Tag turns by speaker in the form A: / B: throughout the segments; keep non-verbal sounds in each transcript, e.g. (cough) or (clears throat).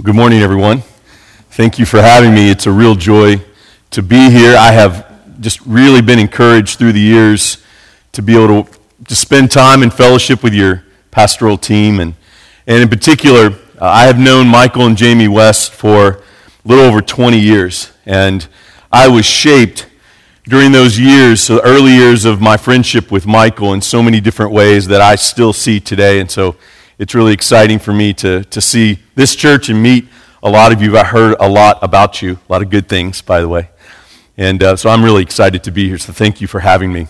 A: Good morning, everyone. Thank you for having me. It's a real joy to be here. I have just really been encouraged through the years to be able to, to spend time in fellowship with your pastoral team. And, and in particular, uh, I have known Michael and Jamie West for a little over 20 years. And I was shaped during those years, so early years of my friendship with Michael in so many different ways that I still see today. And so it's really exciting for me to, to see this church and meet a lot of you. I heard a lot about you, a lot of good things, by the way. And uh, so I'm really excited to be here. So thank you for having me.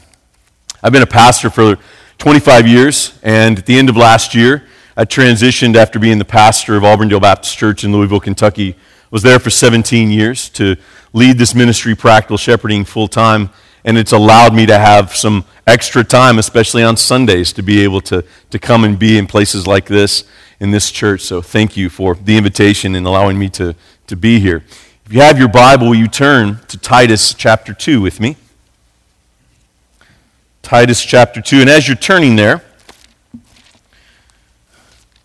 A: I've been a pastor for 25 years, and at the end of last year, I transitioned after being the pastor of Auburndale Baptist Church in Louisville, Kentucky. Was there for 17 years to lead this ministry, practical shepherding, full time and it's allowed me to have some extra time, especially on Sundays, to be able to, to come and be in places like this in this church. So thank you for the invitation and allowing me to, to be here. If you have your Bible, you turn to Titus chapter 2 with me? Titus chapter 2. And as you're turning there,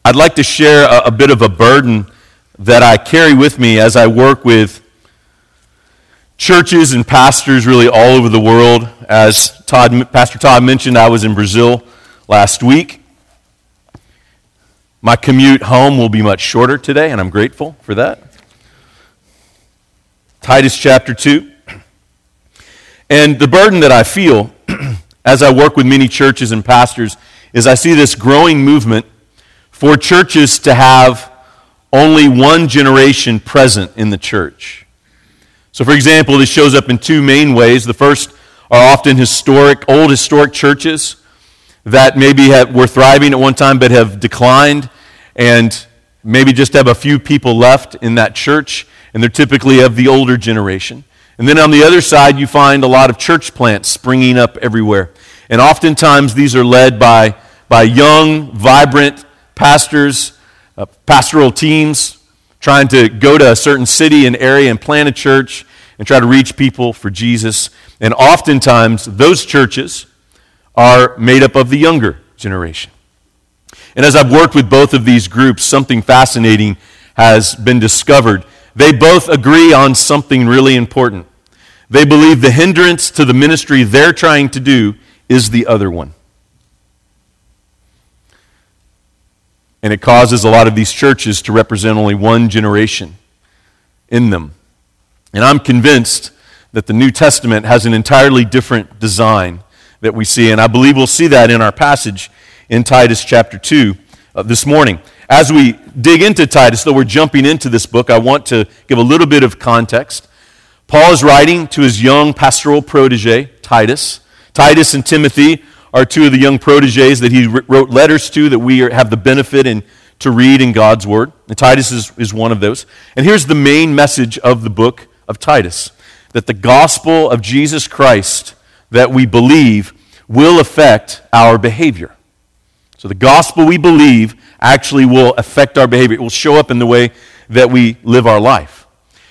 A: I'd like to share a, a bit of a burden that I carry with me as I work with churches and pastors really all over the world. As Todd, Pastor Todd mentioned, I was in Brazil last week. My commute home will be much shorter today, and I'm grateful for that. Titus chapter 2. And the burden that I feel (clears throat) as I work with many churches and pastors is I see this growing movement for churches to have only one generation present in the church. So, for example, this shows up in two main ways. The first are often historic, old historic churches that maybe have, were thriving at one time but have declined and maybe just have a few people left in that church, and they're typically of the older generation. And then on the other side, you find a lot of church plants springing up everywhere. And oftentimes, these are led by, by young, vibrant pastors, uh, pastoral teams trying to go to a certain city and area and plant a church and try to reach people for Jesus. And oftentimes, those churches are made up of the younger generation. And as I've worked with both of these groups, something fascinating has been discovered. They both agree on something really important. They believe the hindrance to the ministry they're trying to do is the other one. And it causes a lot of these churches to represent only one generation in them. And I'm convinced that the New Testament has an entirely different design that we see. And I believe we'll see that in our passage in Titus chapter 2 uh, this morning. As we dig into Titus, though we're jumping into this book, I want to give a little bit of context. Paul is writing to his young pastoral protege, Titus. Titus and Timothy are two of the young proteges that he wrote letters to that we have the benefit in, to read in God's Word. And Titus is, is one of those. And here's the main message of the book of Titus that the gospel of Jesus Christ that we believe will affect our behavior. So the gospel we believe actually will affect our behavior. It will show up in the way that we live our life.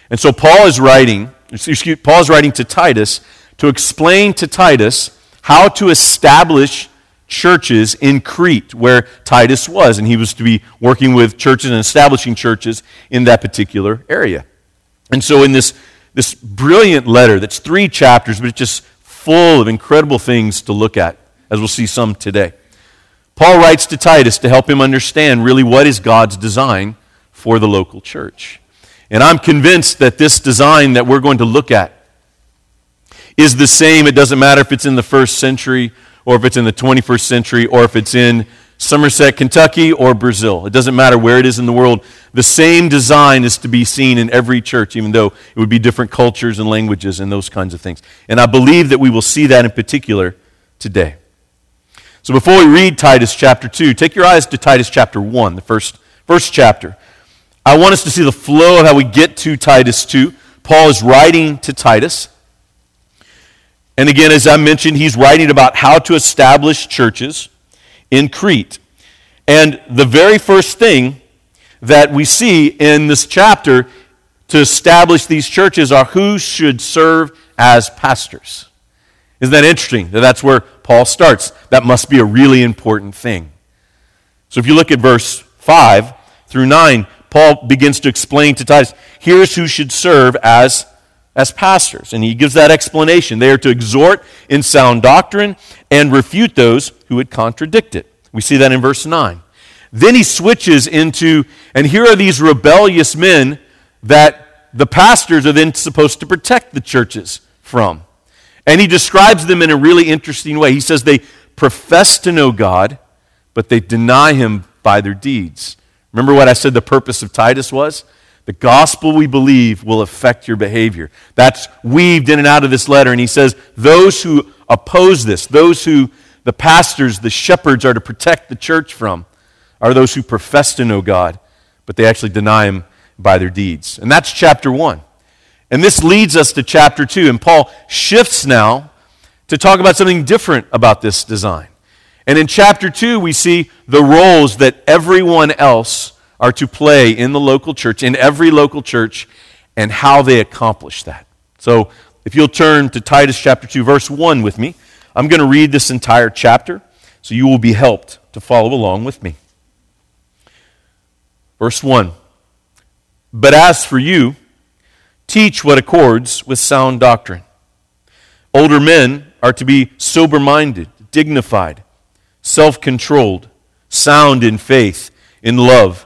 A: And so Paul is writing, excuse, Paul is writing to Titus to explain to Titus how to establish churches in Crete, where Titus was, and he was to be working with churches and establishing churches in that particular area. And so, in this, this brilliant letter that's three chapters, but it's just full of incredible things to look at, as we'll see some today, Paul writes to Titus to help him understand really what is God's design for the local church. And I'm convinced that this design that we're going to look at is the same. It doesn't matter if it's in the first century or if it's in the 21st century or if it's in Somerset, Kentucky, or Brazil. It doesn't matter where it is in the world. The same design is to be seen in every church, even though it would be different cultures and languages and those kinds of things. And I believe that we will see that in particular today. So before we read Titus chapter 2, take your eyes to Titus chapter 1, the first, first chapter. I want us to see the flow of how we get to Titus 2. Paul is writing to Titus. And again, as I mentioned, he's writing about how to establish churches in Crete. And the very first thing that we see in this chapter to establish these churches are who should serve as pastors. Isn't that interesting that that's where Paul starts? That must be a really important thing. So if you look at verse 5 through 9, Paul begins to explain to Titus here's who should serve as, as pastors. And he gives that explanation. They are to exhort in sound doctrine and refute those who would contradict it. We see that in verse 9. Then he switches into, and here are these rebellious men that the pastors are then supposed to protect the churches from. And he describes them in a really interesting way. He says they profess to know God, but they deny him by their deeds. Remember what I said the purpose of Titus was? The gospel we believe will affect your behavior. That's weaved in and out of this letter. And he says, those who oppose this, those who the pastors, the shepherds are to protect the church from, are those who profess to know God, but they actually deny him by their deeds. And that's chapter one. And this leads us to chapter two. And Paul shifts now to talk about something different about this design. And in chapter 2, we see the roles that everyone else are to play in the local church, in every local church, and how they accomplish that. So, if you'll turn to Titus chapter 2, verse 1 with me, I'm going to read this entire chapter so you will be helped to follow along with me. Verse 1 But as for you, teach what accords with sound doctrine. Older men are to be sober minded, dignified self controlled, sound in faith, in love,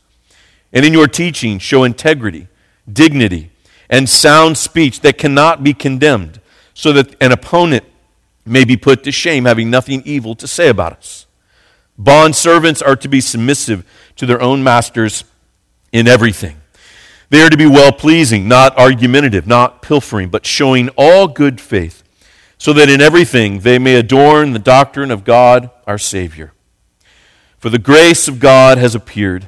A: And in your teaching, show integrity, dignity, and sound speech that cannot be condemned, so that an opponent may be put to shame, having nothing evil to say about us. Bond servants are to be submissive to their own masters in everything. They are to be well pleasing, not argumentative, not pilfering, but showing all good faith, so that in everything they may adorn the doctrine of God our Savior. For the grace of God has appeared,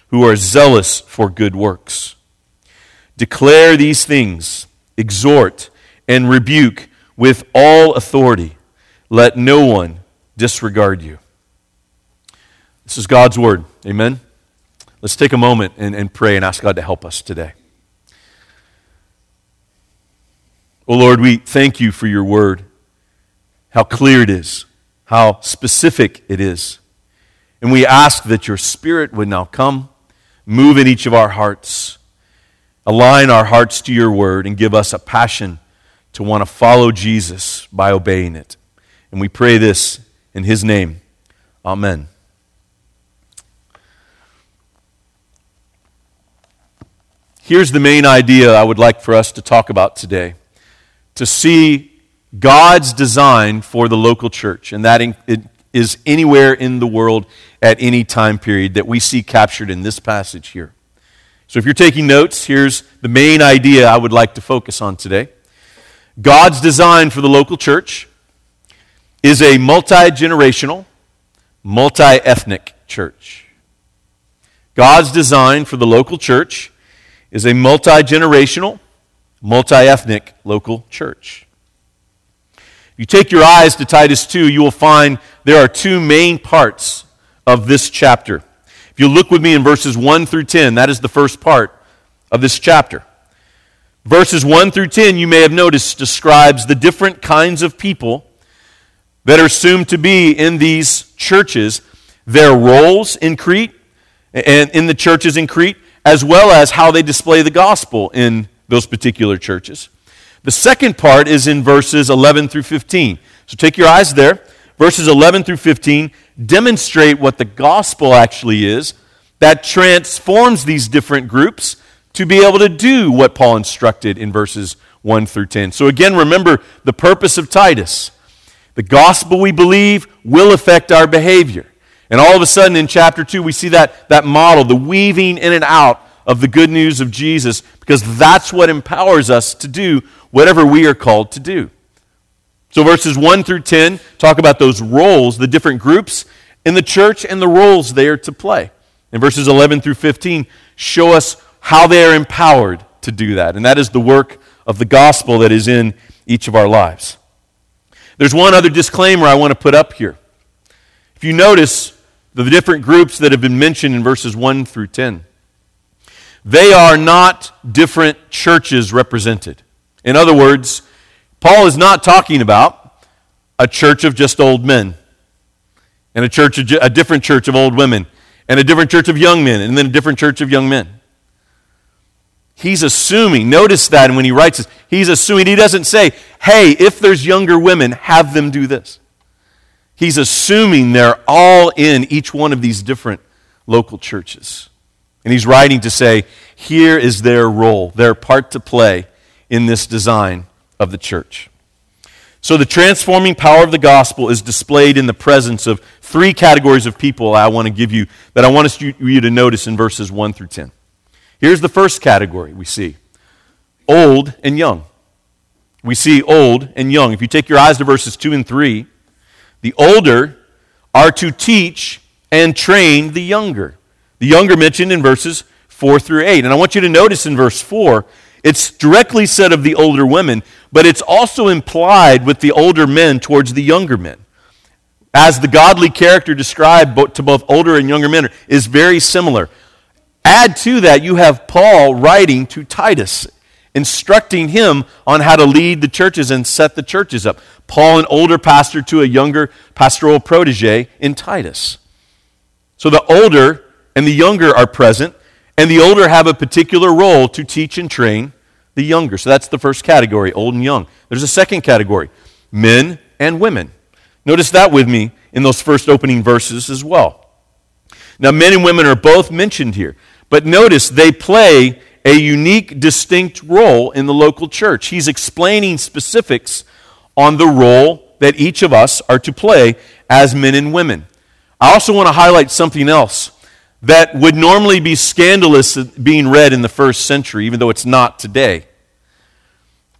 A: who are zealous for good works. Declare these things, exhort, and rebuke with all authority. Let no one disregard you. This is God's word. Amen. Let's take a moment and, and pray and ask God to help us today. Oh Lord, we thank you for your word, how clear it is, how specific it is. And we ask that your Spirit would now come, move in each of our hearts, align our hearts to your word, and give us a passion to want to follow Jesus by obeying it. And we pray this in his name. Amen. Here's the main idea I would like for us to talk about today to see God's design for the local church, and that is anywhere in the world at any time period that we see captured in this passage here. So if you're taking notes, here's the main idea I would like to focus on today. God's design for the local church is a multi generational, multi ethnic church. God's design for the local church is a multi generational, multi ethnic local church. If you take your eyes to Titus 2, you will find there are two main parts of this chapter. If you look with me in verses 1 through 10, that is the first part of this chapter. Verses 1 through 10, you may have noticed, describes the different kinds of people that are assumed to be in these churches, their roles in Crete and in the churches in Crete, as well as how they display the gospel in those particular churches. The second part is in verses 11 through 15. So take your eyes there. Verses 11 through 15 demonstrate what the gospel actually is that transforms these different groups to be able to do what Paul instructed in verses 1 through 10. So, again, remember the purpose of Titus. The gospel we believe will affect our behavior. And all of a sudden in chapter 2, we see that, that model, the weaving in and out of the good news of Jesus, because that's what empowers us to do whatever we are called to do. So, verses 1 through 10 talk about those roles, the different groups in the church, and the roles they are to play. And verses 11 through 15 show us how they are empowered to do that. And that is the work of the gospel that is in each of our lives. There's one other disclaimer I want to put up here. If you notice the different groups that have been mentioned in verses 1 through 10, they are not different churches represented. In other words, Paul is not talking about a church of just old men and a church of, a different church of old women and a different church of young men and then a different church of young men. He's assuming, notice that when he writes this, he's assuming, he doesn't say, hey, if there's younger women, have them do this. He's assuming they're all in each one of these different local churches. And he's writing to say, here is their role, their part to play in this design of the church. So the transforming power of the gospel is displayed in the presence of three categories of people I want to give you that I want you to notice in verses 1 through 10. Here's the first category we see old and young. We see old and young. If you take your eyes to verses 2 and 3, the older are to teach and train the younger. The younger mentioned in verses 4 through 8. And I want you to notice in verse 4, it's directly said of the older women, but it's also implied with the older men towards the younger men. As the godly character described to both older and younger men is very similar. Add to that, you have Paul writing to Titus, instructing him on how to lead the churches and set the churches up. Paul, an older pastor, to a younger pastoral protege in Titus. So the older and the younger are present, and the older have a particular role to teach and train the younger. So that's the first category, old and young. There's a second category, men and women. Notice that with me in those first opening verses as well. Now, men and women are both mentioned here. But notice they play a unique, distinct role in the local church. He's explaining specifics on the role that each of us are to play as men and women. I also want to highlight something else that would normally be scandalous being read in the first century, even though it's not today.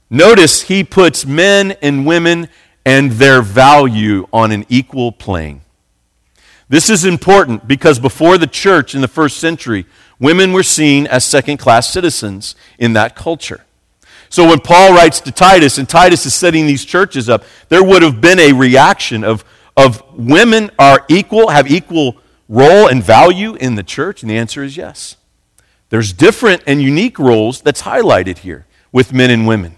A: Notice he puts men and women and their value on an equal plane. This is important because before the church in the first century, women were seen as second class citizens in that culture. So when Paul writes to Titus, and Titus is setting these churches up, there would have been a reaction of, of women are equal, have equal role and value in the church? And the answer is yes. There's different and unique roles that's highlighted here with men and women.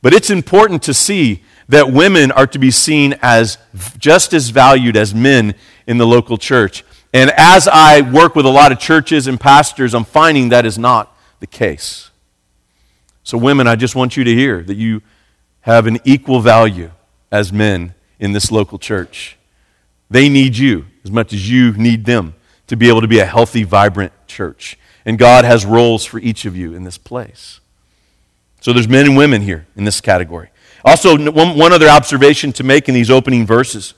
A: But it's important to see that women are to be seen as just as valued as men in the local church. And as I work with a lot of churches and pastors, I'm finding that is not the case. So, women, I just want you to hear that you have an equal value as men in this local church. They need you as much as you need them to be able to be a healthy, vibrant church. And God has roles for each of you in this place. So there's men and women here in this category. Also, one, one other observation to make in these opening verses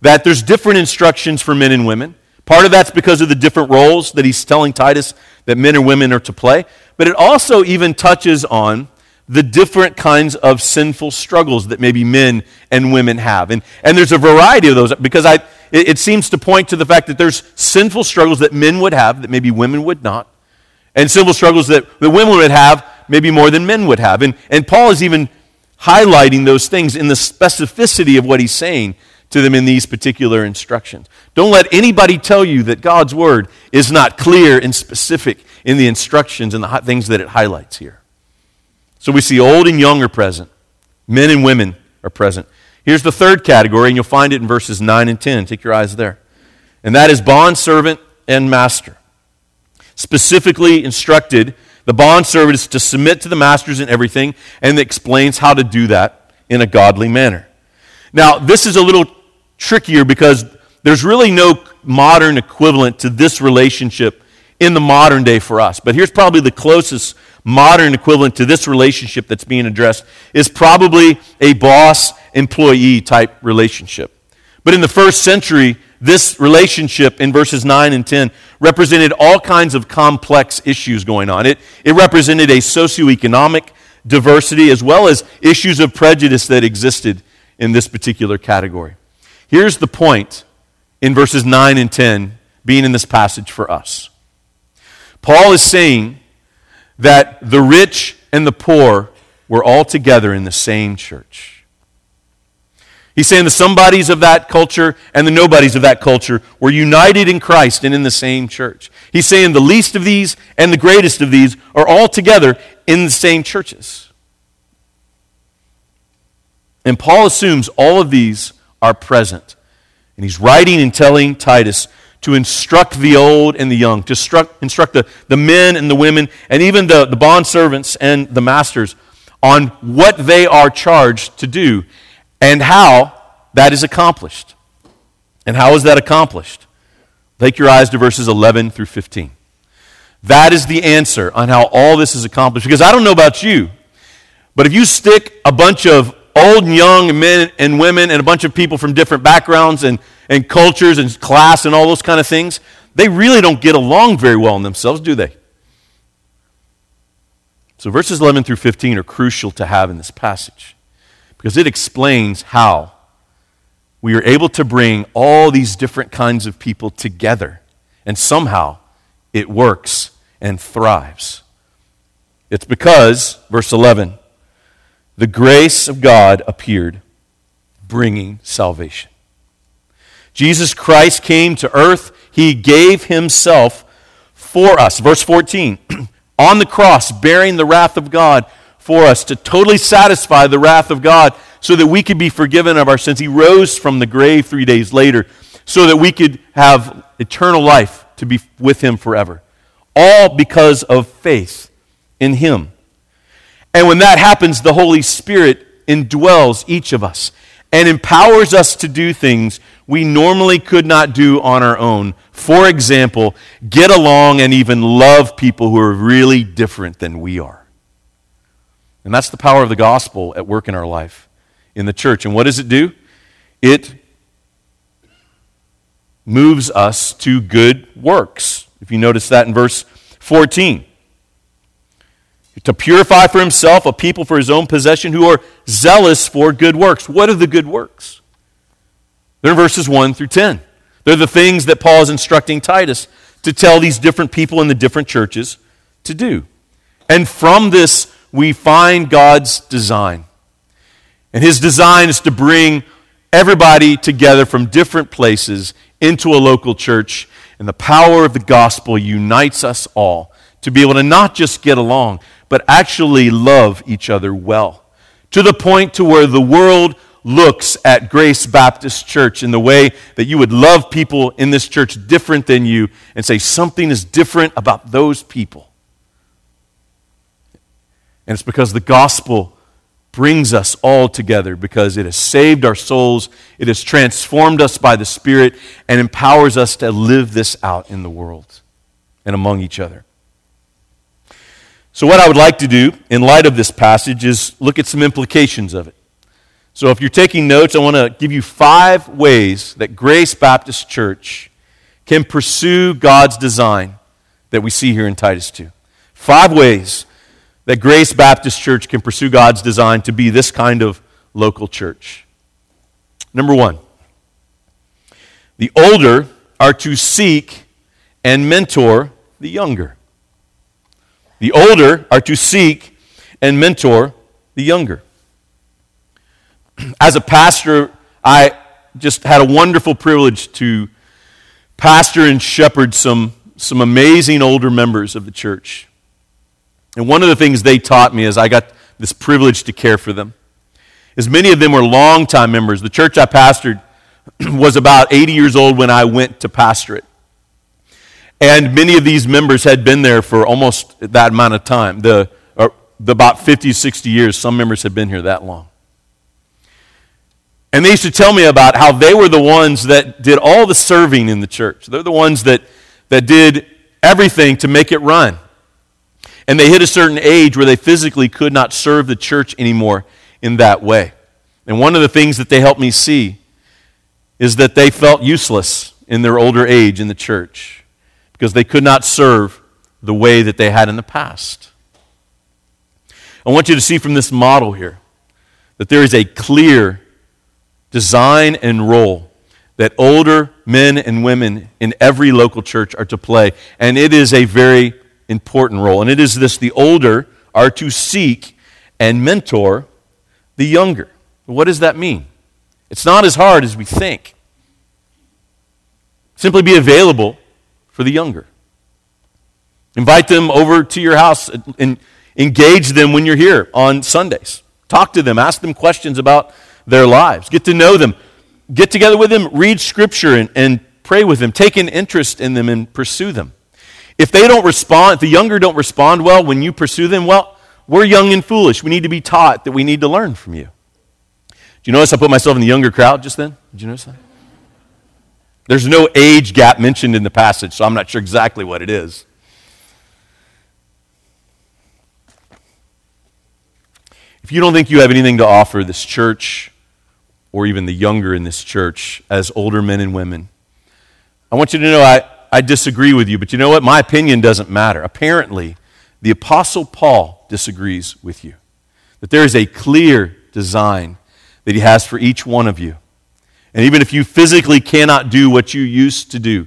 A: that there's different instructions for men and women. Part of that's because of the different roles that he's telling Titus that men and women are to play. But it also even touches on the different kinds of sinful struggles that maybe men and women have. And, and there's a variety of those because I, it, it seems to point to the fact that there's sinful struggles that men would have that maybe women would not. And sinful struggles that the women would have maybe more than men would have. And, and Paul is even highlighting those things in the specificity of what he's saying to them in these particular instructions. Don't let anybody tell you that God's word is not clear and specific in the instructions and the things that it highlights here. So we see old and young are present, men and women are present. Here's the third category, and you'll find it in verses 9 and 10. Take your eyes there. And that is bond servant and master. Specifically instructed, the bond servant is to submit to the masters in everything, and explains how to do that in a godly manner. Now, this is a little trickier because there's really no modern equivalent to this relationship in the modern day for us. But here's probably the closest modern equivalent to this relationship that's being addressed is probably a boss employee type relationship. But in the first century, this relationship in verses 9 and 10 represented all kinds of complex issues going on. It, it represented a socioeconomic diversity as well as issues of prejudice that existed in this particular category. Here's the point in verses 9 and 10 being in this passage for us. Paul is saying that the rich and the poor were all together in the same church. He's saying the somebodies of that culture and the nobodies of that culture were united in Christ and in the same church. He's saying the least of these and the greatest of these are all together in the same churches. And Paul assumes all of these are present. And he's writing and telling Titus to instruct the old and the young, to instruct, instruct the, the men and the women, and even the, the bond servants and the masters on what they are charged to do and how that is accomplished. And how is that accomplished? Take your eyes to verses 11 through 15. That is the answer on how all this is accomplished. Because I don't know about you, but if you stick a bunch of old and young men and women and a bunch of people from different backgrounds and, and cultures and class and all those kind of things, they really don't get along very well in themselves, do they? So verses 11 through 15 are crucial to have in this passage because it explains how we are able to bring all these different kinds of people together, and somehow it works and thrives. It's because, verse 11, the grace of God appeared, bringing salvation. Jesus Christ came to earth, He gave Himself for us. Verse 14, (clears throat) on the cross, bearing the wrath of God for us to totally satisfy the wrath of God so that we could be forgiven of our sins. He rose from the grave three days later so that we could have eternal life to be with Him forever. All because of faith in Him. And when that happens, the Holy Spirit indwells each of us and empowers us to do things we normally could not do on our own. For example, get along and even love people who are really different than we are. And that's the power of the gospel at work in our life, in the church. And what does it do? It moves us to good works. If you notice that in verse 14. To purify for himself a people for his own possession who are zealous for good works. What are the good works? They're in verses 1 through 10. They're the things that Paul is instructing Titus to tell these different people in the different churches to do. And from this we find God's design. And his design is to bring everybody together from different places into a local church. And the power of the gospel unites us all to be able to not just get along, but actually love each other well. To the point to where the world looks at Grace Baptist Church in the way that you would love people in this church different than you and say something is different about those people. And it's because the gospel brings us all together because it has saved our souls, it has transformed us by the Spirit, and empowers us to live this out in the world and among each other. So, what I would like to do in light of this passage is look at some implications of it. So, if you're taking notes, I want to give you five ways that Grace Baptist Church can pursue God's design that we see here in Titus 2. Five ways that Grace Baptist Church can pursue God's design to be this kind of local church. Number one, the older are to seek and mentor the younger. The older are to seek and mentor the younger. As a pastor, I just had a wonderful privilege to pastor and shepherd some, some amazing older members of the church. And one of the things they taught me as I got this privilege to care for them is many of them were longtime members. The church I pastored (clears throat) was about 80 years old when I went to pastor it. And many of these members had been there for almost that amount of time. The, uh, the about 50, 60 years, some members had been here that long. And they used to tell me about how they were the ones that did all the serving in the church. They're the ones that, that did everything to make it run. And they hit a certain age where they physically could not serve the church anymore in that way. And one of the things that they helped me see is that they felt useless in their older age in the church because they could not serve the way that they had in the past. I want you to see from this model here that there is a clear design and role that older men and women in every local church are to play. And it is a very important role. And it is this the older are to seek and mentor the younger. What does that mean? It's not as hard as we think. Simply be available for the younger. Invite them over to your house and engage them when you're here on Sundays. Talk to them, ask them questions about their lives, get to know them, get together with them, read scripture, and, and pray with them, take an interest in them, and pursue them. If they don't respond, if the younger don't respond well when you pursue them, well, we're young and foolish. We need to be taught that we need to learn from you. Do you notice I put myself in the younger crowd just then? Did you notice that? There's no age gap mentioned in the passage, so I'm not sure exactly what it is. If you don't think you have anything to offer this church, or even the younger in this church, as older men and women, I want you to know I, I disagree with you, but you know what? My opinion doesn't matter. Apparently, the Apostle Paul disagrees with you. That there is a clear design that he has for each one of you. And even if you physically cannot do what you used to do,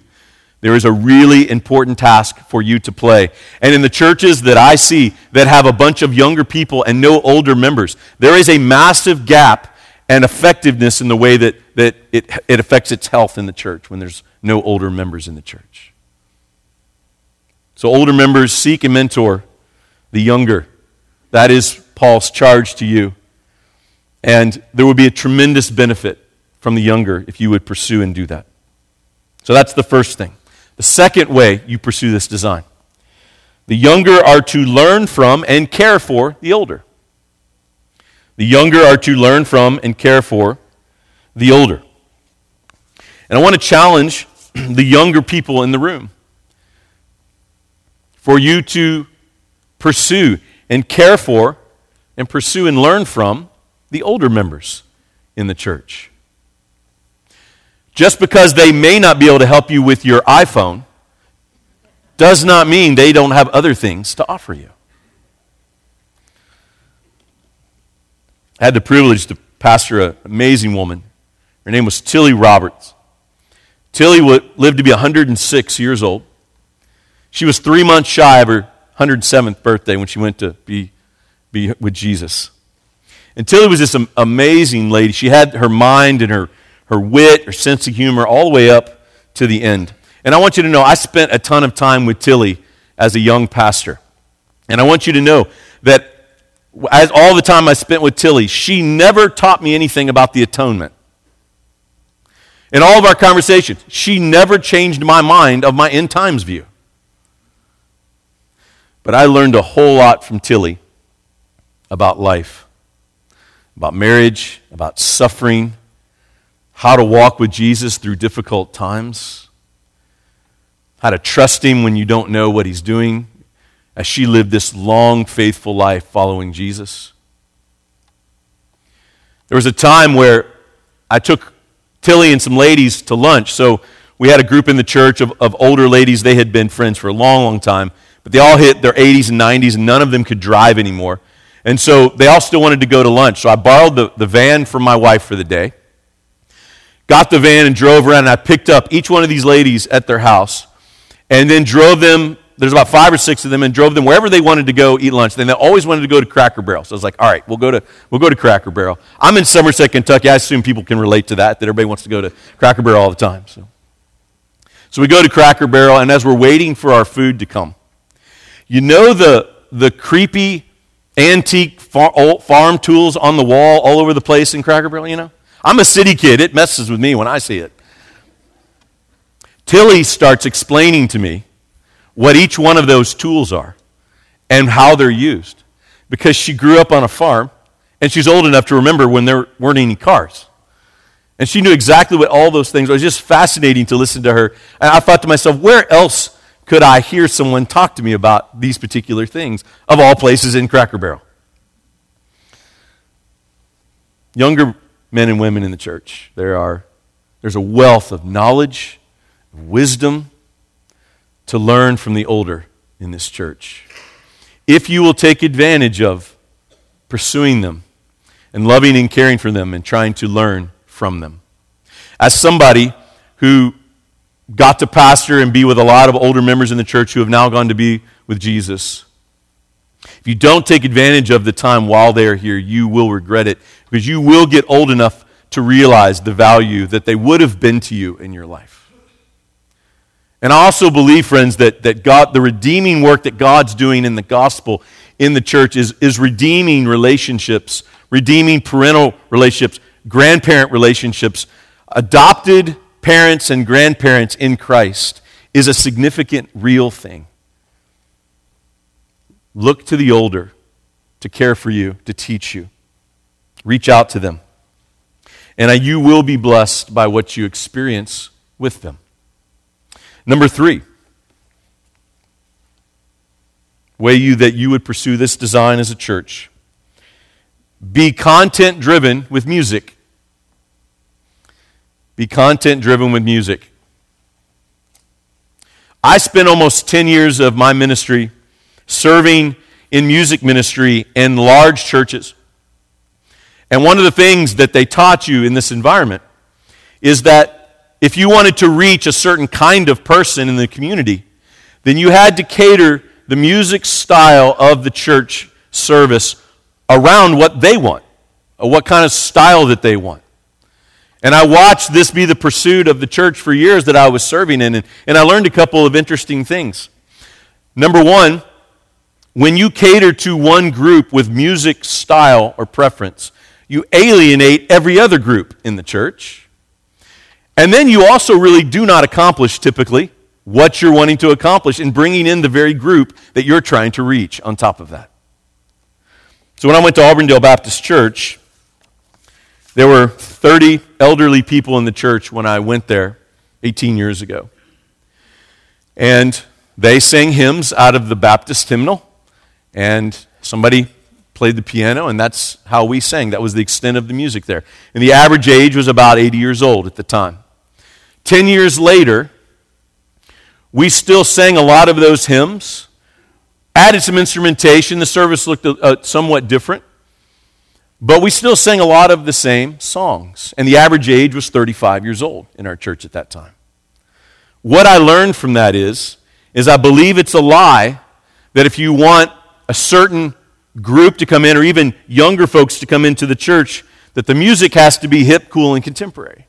A: there is a really important task for you to play. And in the churches that I see that have a bunch of younger people and no older members, there is a massive gap and effectiveness in the way that, that it, it affects its health in the church when there's no older members in the church. So, older members seek and mentor the younger. That is Paul's charge to you. And there will be a tremendous benefit from the younger if you would pursue and do that. So that's the first thing. The second way you pursue this design the younger are to learn from and care for the older. The younger are to learn from and care for the older. And I want to challenge (clears throat) the younger people in the room for you to pursue and care for and pursue and learn from the older members in the church. Just because they may not be able to help you with your iPhone does not mean they don't have other things to offer you. I had the privilege to pastor an amazing woman. Her name was Tilly Roberts. Tilly lived to be 106 years old. She was three months shy of her 107th birthday when she went to be, be with Jesus. And Tilly was this amazing lady. She had her mind and her her wit, her sense of humor, all the way up to the end. And I want you to know, I spent a ton of time with Tilly as a young pastor. And I want you to know that as all the time I spent with Tilly, she never taught me anything about the atonement. In all of our conversations, she never changed my mind of my end times view. But I learned a whole lot from Tilly about life, about marriage, about suffering, how to walk with Jesus through difficult times, how to trust Him when you don't know what He's doing, as she lived this long, faithful life following Jesus. There was a time where I took Tilly and some ladies to lunch. So we had a group in the church of, of older ladies. They had been friends for a long, long time, but they all hit their 80s and 90s, and none of them could drive anymore. And so they all still wanted to go to lunch. So I borrowed the, the van from my wife for the day got the van and drove around, and I picked up each one of these ladies at their house and then drove them. There's about five or six of them, and drove them wherever they wanted to go eat lunch. And they always wanted to go to Cracker Barrel. So I was like, all right, we'll go to, we'll go to Cracker Barrel. I'm in Somerset, Kentucky. I assume people can relate to that, that everybody wants to go to Cracker Barrel all the time. So, so we go to Cracker Barrel, and as we're waiting for our food to come, you know the, the creepy antique farm tools on the wall all over the place in Cracker Barrel, you know? I'm a city kid. It messes with me when I see it. Tilly starts explaining to me what each one of those tools are and how they're used because she grew up on a farm and she's old enough to remember when there weren't any cars. And she knew exactly what all those things were. It was just fascinating to listen to her. And I thought to myself, where else could I hear someone talk to me about these particular things, of all places in Cracker Barrel? Younger men and women in the church, there are, there's a wealth of knowledge, wisdom to learn from the older in this church. If you will take advantage of pursuing them and loving and caring for them and trying to learn from them. As somebody who got to pastor and be with a lot of older members in the church who have now gone to be with Jesus, if you don't take advantage of the time while they are here, you will regret it because you will get old enough to realize the value that they would have been to you in your life. And I also believe, friends, that, that God, the redeeming work that God's doing in the gospel in the church is, is redeeming relationships, redeeming parental relationships, grandparent relationships, adopted parents and grandparents in Christ is a significant, real thing. Look to the older to care for you, to teach you. Reach out to them. And you will be blessed by what you experience with them. Number three, way you that you would pursue this design as a church. Be content driven with music. Be content driven with music. I spent almost 10 years of my ministry serving in music ministry in large churches. And one of the things that they taught you in this environment is that if you wanted to reach a certain kind of person in the community, then you had to cater the music style of the church service around what they want, what kind of style that they want. And I watched this be the pursuit of the church for years that I was serving in, and, and I learned a couple of interesting things. Number one, when you cater to one group with music style or preference, you alienate every other group in the church. And then you also really do not accomplish typically what you're wanting to accomplish in bringing in the very group that you're trying to reach on top of that. So when I went to Auburndale Baptist Church, there were 30 elderly people in the church when I went there 18 years ago. And they sang hymns out of the Baptist hymnal, and somebody played the piano, and that's how we sang. That was the extent of the music there. And the average age was about 80 years old at the time. Ten years later, we still sang a lot of those hymns, added some instrumentation. The service looked uh, somewhat different, but we still sang a lot of the same songs. And the average age was 35 years old in our church at that time. What I learned from that is, is I believe it's a lie that if you want a certain group to come in, or even younger folks to come into the church, that the music has to be hip, cool, and contemporary.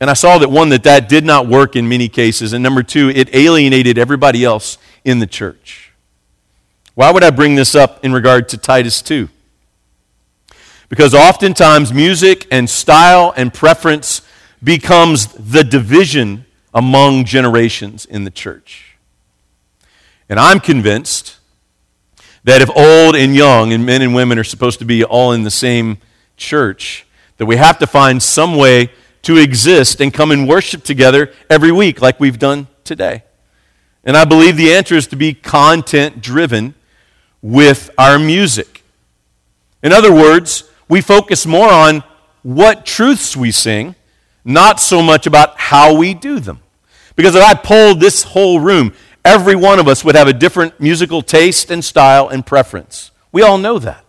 A: And I saw that one, that that did not work in many cases. And number two, it alienated everybody else in the church. Why would I bring this up in regard to Titus 2? Because oftentimes music and style and preference becomes the division among generations in the church. And I'm convinced that if old and young and men and women are supposed to be all in the same church, that we have to find some way to exist and come and worship together every week like we've done today. And I believe the answer is to be content driven with our music. In other words, we focus more on what truths we sing, not so much about how we do them. Because if I polled this whole room, every one of us would have a different musical taste and style and preference. We all know that.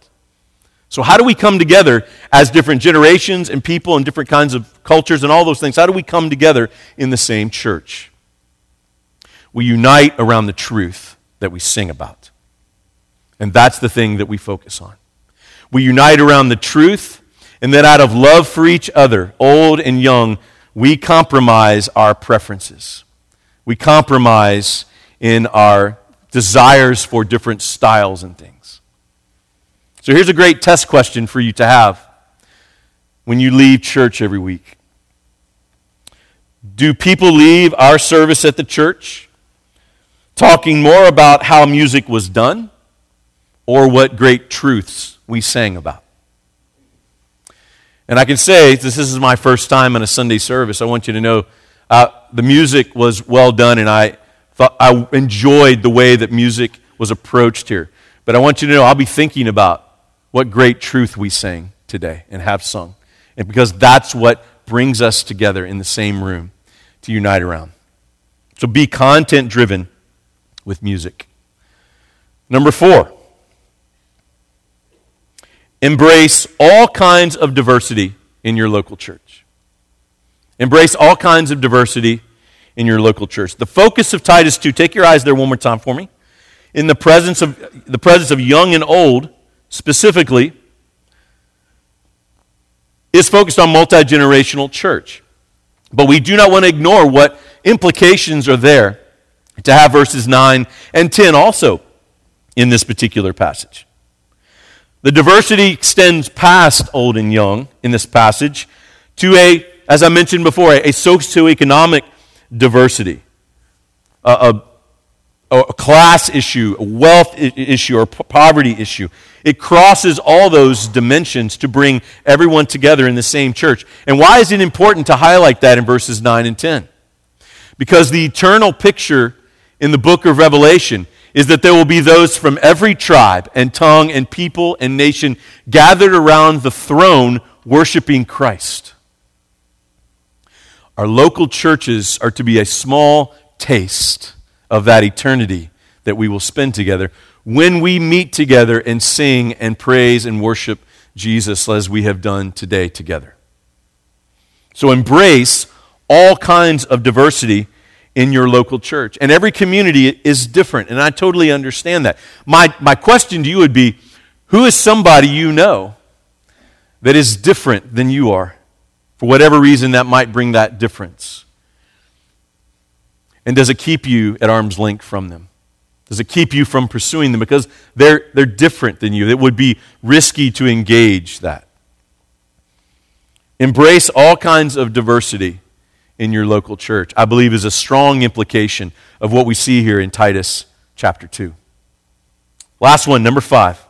A: So, how do we come together as different generations and people and different kinds of cultures and all those things? How do we come together in the same church? We unite around the truth that we sing about. And that's the thing that we focus on. We unite around the truth, and then out of love for each other, old and young, we compromise our preferences. We compromise in our desires for different styles and things. So here's a great test question for you to have when you leave church every week. Do people leave our service at the church talking more about how music was done or what great truths we sang about? And I can say, this is my first time in a Sunday service. I want you to know Uh, the music was well done, and I, thought, I enjoyed the way that music was approached here. But I want you to know I'll be thinking about what great truth we sing today and have sung. And because that's what brings us together in the same room to unite around. So be content driven with music. Number four, embrace all kinds of diversity in your local church. Embrace all kinds of diversity in your local church. The focus of Titus 2, take your eyes there one more time for me. In the presence of the presence of young and old, specifically, is focused on multi-generational church. But we do not want to ignore what implications are there to have verses 9 and 10 also in this particular passage. The diversity extends past old and young in this passage to a, as I mentioned before, a socioeconomic diversity, a, a, a class issue, a wealth issue, or poverty issue. It crosses all those dimensions to bring everyone together in the same church. And why is it important to highlight that in verses 9 and 10? Because the eternal picture in the book of Revelation is that there will be those from every tribe and tongue and people and nation gathered around the throne worshiping Christ. Our local churches are to be a small taste of that eternity that we will spend together when we meet together and sing and praise and worship Jesus as we have done today together. So embrace all kinds of diversity in your local church. And every community is different, and I totally understand that. My, my question to you would be who is somebody you know that is different than you are? For whatever reason, that might bring that difference. And does it keep you at arm's length from them? Does it keep you from pursuing them? Because they're, they're different than you. It would be risky to engage that. Embrace all kinds of diversity in your local church, I believe is a strong implication of what we see here in Titus chapter 2. Last one, number five.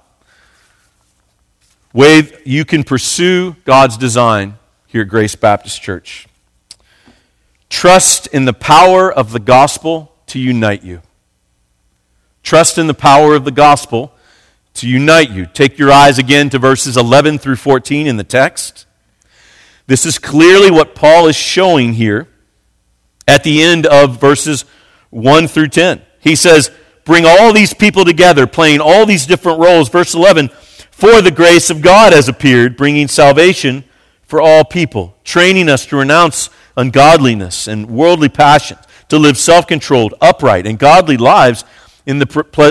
A: Way you can pursue God's design here at Grace Baptist Church. Trust in the power of the gospel to unite you. Trust in the power of the gospel to unite you. Take your eyes again to verses 11 through 14 in the text. This is clearly what Paul is showing here at the end of verses 1 through 10. He says, Bring all these people together, playing all these different roles. Verse 11, For the grace of God has appeared, bringing salvation for all people, training us to renounce ungodliness and worldly passions, to live self controlled, upright, and godly lives in the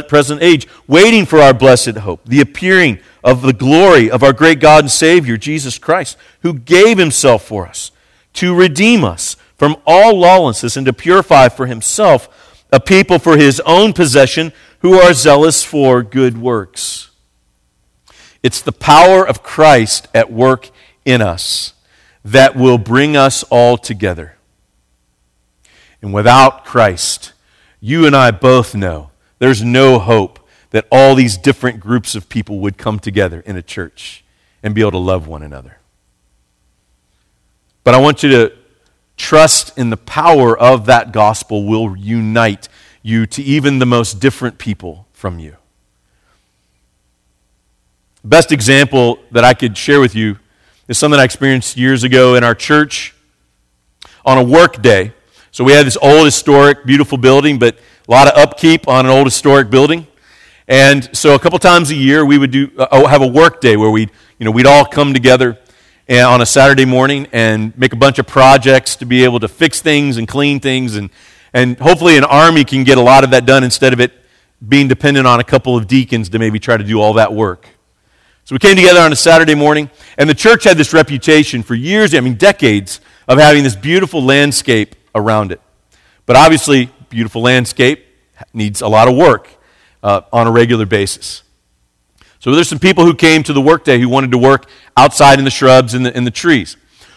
A: present age, waiting for our blessed hope, the appearing of the glory of our great God and Savior, Jesus Christ, who gave himself for us to redeem us from all lawlessness and to purify for himself a people for his own possession who are zealous for good works. It's the power of Christ at work in us that will bring us all together. And without Christ, you and I both know there's no hope that all these different groups of people would come together in a church and be able to love one another. But I want you to trust in the power of that gospel will unite you to even the most different people from you. Best example that I could share with you is something I experienced years ago in our church on a work day. So we had this old, historic, beautiful building, but a lot of upkeep on an old historic building. And so a couple times a year we would do uh, have a work day where we'd, you know, we'd all come together on a Saturday morning and make a bunch of projects to be able to fix things and clean things and and hopefully an army can get a lot of that done instead of it being dependent on a couple of deacons to maybe try to do all that work. So we came together on a Saturday morning and the church had this reputation for years, I mean decades of having this beautiful landscape around it. But obviously beautiful landscape needs a lot of work uh, on a regular basis. So there's some people who came to the workday who wanted to work outside in the shrubs and the, in the trees.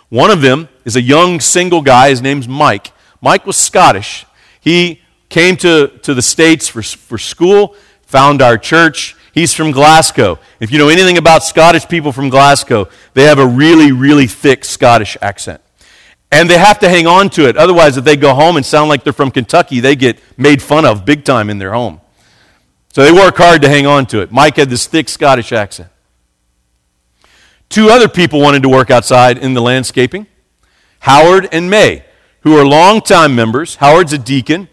A: One of them is a young single guy. His name's Mike. Mike was Scottish. He came to, to the States for, for school, found our church. He's from Glasgow. If you know anything about Scottish people from Glasgow, they have a really, really thick Scottish accent. And they have to hang on to it. Otherwise, if they go home and sound like they're from Kentucky, they get made fun of big time in their home. So they work hard to hang on to it. Mike had this thick Scottish accent. Two other people wanted to work outside in the landscaping Howard and May, who are longtime members. Howard's a deacon,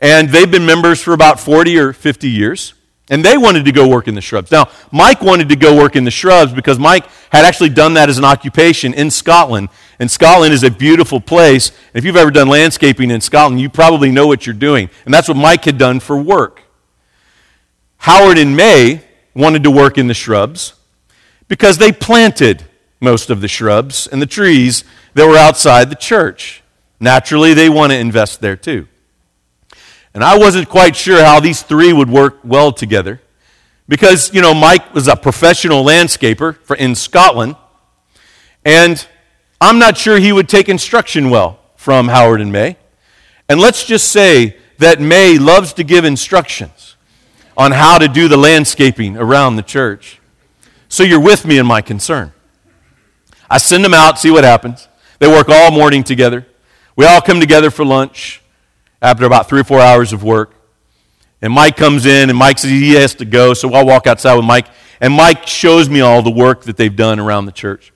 A: and they've been members for about 40 or 50 years. And they wanted to go work in the shrubs. Now, Mike wanted to go work in the shrubs because Mike had actually done that as an occupation in Scotland. And Scotland is a beautiful place. If you've ever done landscaping in Scotland, you probably know what you're doing. And that's what Mike had done for work. Howard and May wanted to work in the shrubs because they planted most of the shrubs and the trees that were outside the church. Naturally, they want to invest there too. And I wasn't quite sure how these three would work well together because, you know, Mike was a professional landscaper for, in Scotland, and I'm not sure he would take instruction well from Howard and May. And let's just say that May loves to give instructions on how to do the landscaping around the church. So you're with me in my concern. I send them out, see what happens. They work all morning together. We all come together for lunch after about three or four hours of work. And Mike comes in, and Mike says he has to go, so I'll walk outside with Mike. And Mike shows me all the work that they've done around the church.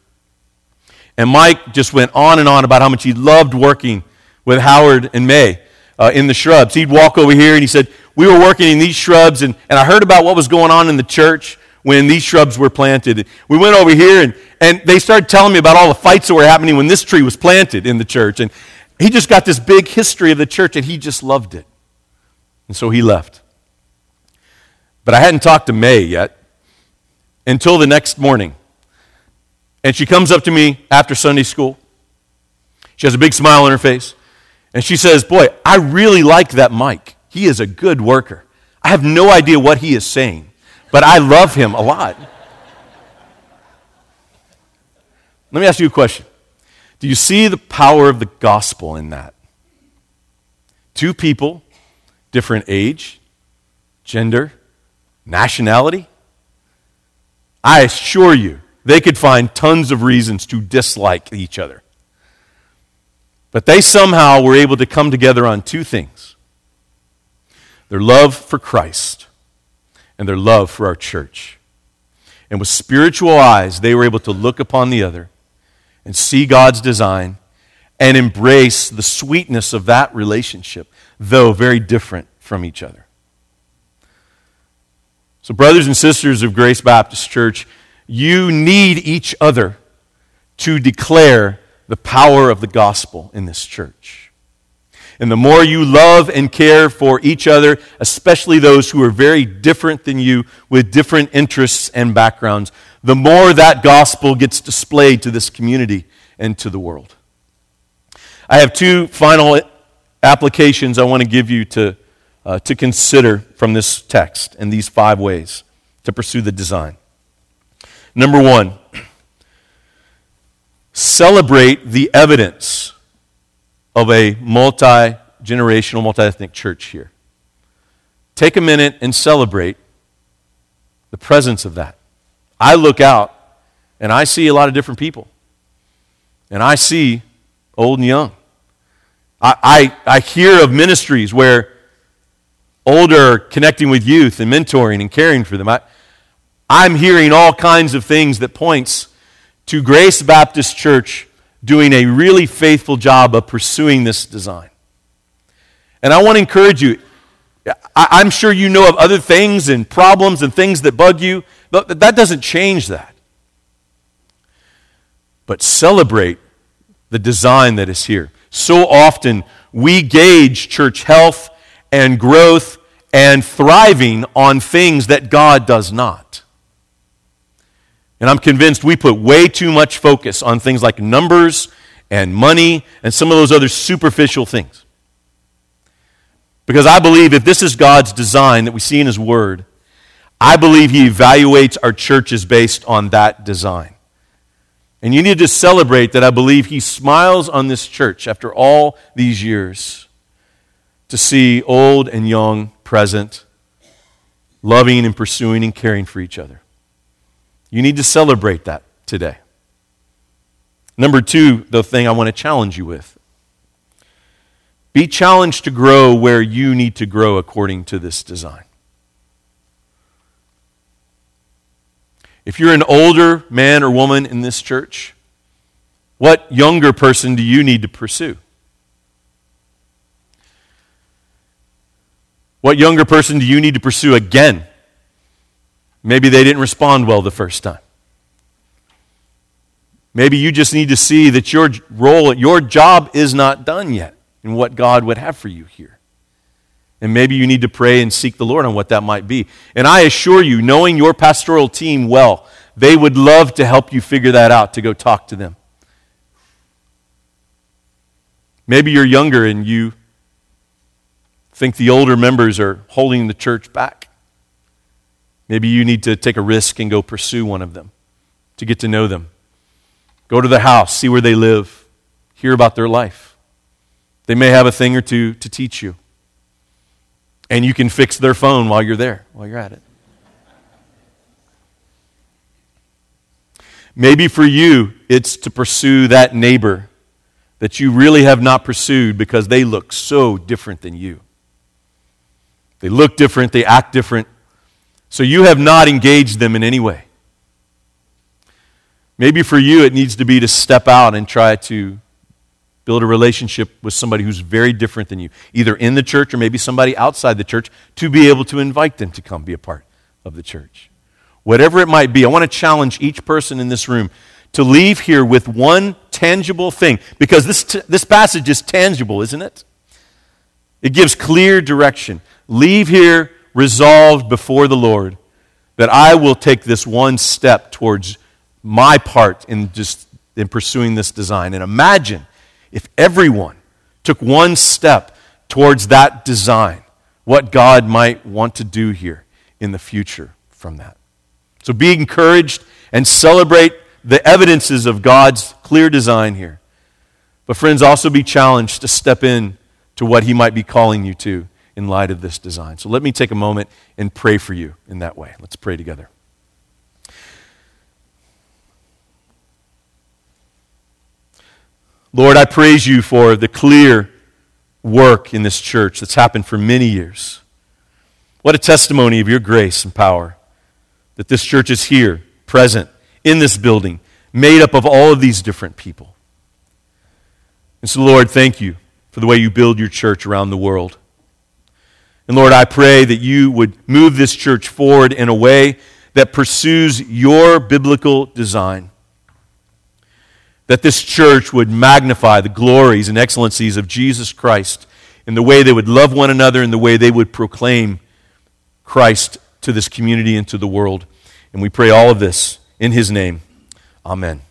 A: And Mike just went on and on about how much he loved working with Howard and May uh, in the shrubs. He'd walk over here and he said, We were working in these shrubs, and, and I heard about what was going on in the church when these shrubs were planted. We went over here, and, and they started telling me about all the fights that were happening when this tree was planted in the church. And, he just got this big history of the church and he just loved it. And so he left. But I hadn't talked to May yet until the next morning. And she comes up to me after Sunday school. She has a big smile on her face. And she says, Boy, I really like that Mike. He is a good worker. I have no idea what he is saying, but I love him a lot. Let me ask you a question do you see the power of the gospel in that? Two people, different age, gender, nationality. I assure you, they could find tons of reasons to dislike each other. But they somehow were able to come together on two things their love for Christ and their love for our church. And with spiritual eyes, they were able to look upon the other and see God's design and embrace the sweetness of that relationship, though very different from each other. So, brothers and sisters of Grace Baptist Church, you need each other to declare the power of the gospel in this church. And the more you love and care for each other, especially those who are very different than you with different interests and backgrounds, the more that gospel gets displayed to this community and to the world. I have two final applications I want to give you to, uh, to consider from this text in these five ways to pursue the design. Number one, celebrate the evidence of a multi generational, multi ethnic church here. Take a minute and celebrate the presence of that. I look out and I see a lot of different people. And I see old and young. I, I, I hear of ministries where older connecting with youth and mentoring and caring for them. I, I'm hearing all kinds of things that points to Grace Baptist Church doing a really faithful job of pursuing this design. And I want to encourage you. I, am sure you know of other things and problems and things that bug you. But that doesn't change that. But celebrate the design that is here. So often we gauge church health and growth and thriving on things that God does not. And I'm convinced we put way too much focus on things like numbers and money and some of those other superficial things. Because I believe if this is God's design that we see in His Word, I believe he evaluates our churches based on that design. And you need to celebrate that I believe he smiles on this church after all these years to see old and young present, loving and pursuing and caring for each other. You need to celebrate that today. Number two, the thing I want to challenge you with be challenged to grow where you need to grow according to this design. If you're an older man or woman in this church, what younger person do you need to pursue? What younger person do you need to pursue again? Maybe they didn't respond well the first time. Maybe you just need to see that your role, your job is not done yet in what God would have for you here. And maybe you need to pray and seek the Lord on what that might be. And I assure you, knowing your pastoral team well, they would love to help you figure that out, to go talk to them. Maybe you're younger and you think the older members are holding the church back. Maybe you need to take a risk and go pursue one of them to get to know them. Go to the house, see where they live, hear about their life. They may have a thing or two to teach you. And you can fix their phone while you're there, while you're at it. Maybe for you, it's to pursue that neighbor that you really have not pursued because they look so different than you. They look different, they act different. So you have not engaged them in any way. Maybe for you, it needs to be to step out and try to build a relationship with somebody who's very different than you, either in the church or maybe somebody outside the church, to be able to invite them to come be a part of the church. Whatever it might be, I want to challenge each person in this room to leave here with one tangible thing, because this, t- this passage is tangible, isn't it? It gives clear direction leave here resolved before the Lord that I will take this one step towards my part in just in pursuing this design. And imagine if everyone took one step towards that design, what God might want to do here in the future from that. So be encouraged and celebrate the evidences of God's clear design here. But friends, also be challenged to step in to what he might be calling you to in light of this design. So let me take a moment and pray for you in that way. Let's pray together. Lord, I praise you for the clear work in this church that's happened for many years. What a testimony of your grace and power that this church is here, present, in this building, made up of all of these different people. And so, Lord, thank you for the way you build your church around the world. And Lord, I pray that you would move this church forward in a way that pursues your biblical design. That this church would magnify the glories and excellencies of Jesus Christ in the way they would love one another, in the way they would proclaim Christ to this community and to the world. And we pray all of this in his name. Amen.